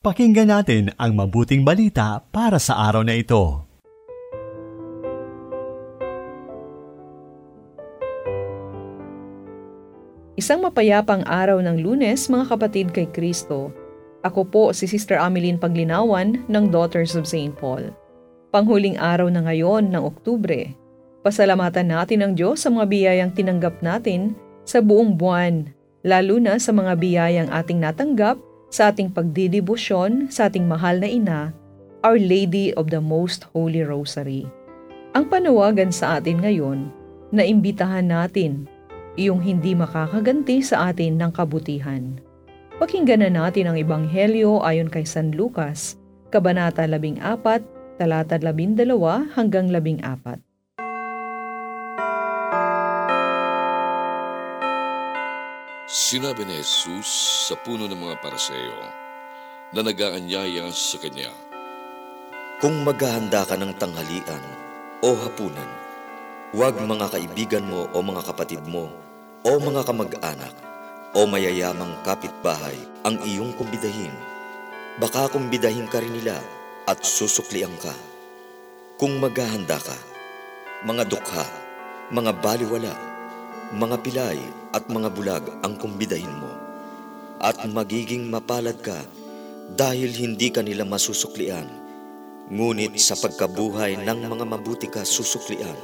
Pakinggan natin ang mabuting balita para sa araw na ito. Isang mapayapang araw ng lunes mga kapatid kay Kristo. Ako po si Sister Ameline Paglinawan ng Daughters of St. Paul. Panghuling araw na ngayon ng Oktubre. Pasalamatan natin ang Diyos sa mga biyayang tinanggap natin sa buong buwan, lalo na sa mga biyayang ating natanggap sa ating pagdidibusyon sa ating mahal na ina, Our Lady of the Most Holy Rosary. Ang panawagan sa atin ngayon na imbitahan natin iyong hindi makakaganti sa atin ng kabutihan. Pakinggan na natin ang Ebanghelyo ayon kay San Lucas, Kabanata 14, talata 12 hanggang 14. Sinabi ni Jesus sa puno ng mga paraseyo na nag-aanyaya sa kanya. Kung maghahanda ka ng tanghalian o hapunan, huwag mga kaibigan mo o mga kapatid mo o mga kamag-anak o mayayamang kapitbahay ang iyong kumbidahin. Baka kumbidahin ka rin nila at susuklian ka. Kung maghahanda ka, mga dukha, mga baliwala, mga pilay at mga bulag ang kumbidahin mo. At magiging mapalad ka dahil hindi ka nila masusuklian, ngunit sa pagkabuhay ng mga mabuti ka susuklian.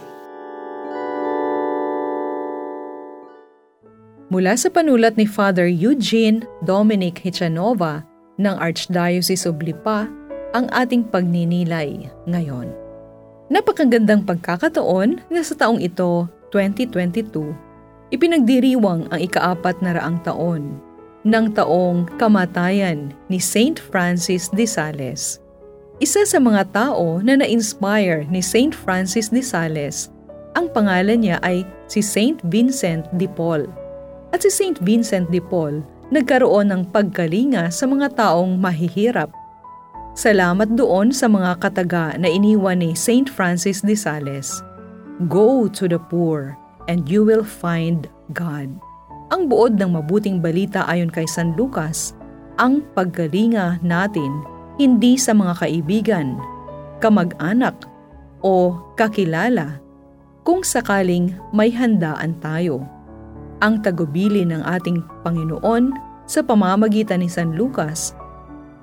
Mula sa panulat ni Father Eugene Dominic Hichanova ng Archdiocese of Lipa, ang ating pagninilay ngayon. Napakagandang pagkakataon na sa taong ito, 2022, Ipinagdiriwang ang ikaapat na raang taon ng taong kamatayan ni Saint Francis de Sales. Isa sa mga tao na na-inspire ni Saint Francis de Sales, ang pangalan niya ay si Saint Vincent de Paul. At si Saint Vincent de Paul nagkaroon ng pagkalinga sa mga taong mahihirap. Salamat doon sa mga kataga na iniwan ni Saint Francis de Sales. Go to the poor and you will find God. Ang buod ng mabuting balita ayon kay San Lucas, ang paggalinga natin hindi sa mga kaibigan, kamag-anak, o kakilala kung sakaling may handaan tayo. Ang tagubili ng ating Panginoon sa pamamagitan ni San Lucas,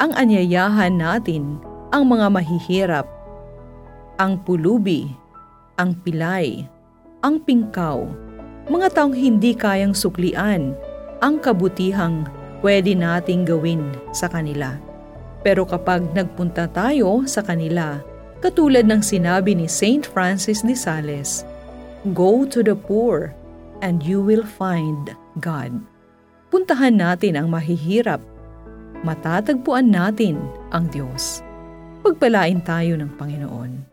ang anyayahan natin ang mga mahihirap, ang pulubi, ang pilay, ang pingkaw, mga taong hindi kayang suklian ang kabutihang pwede nating gawin sa kanila. Pero kapag nagpunta tayo sa kanila, katulad ng sinabi ni Saint Francis de Sales, Go to the poor and you will find God. Puntahan natin ang mahihirap. Matatagpuan natin ang Diyos. Pagpalain tayo ng Panginoon.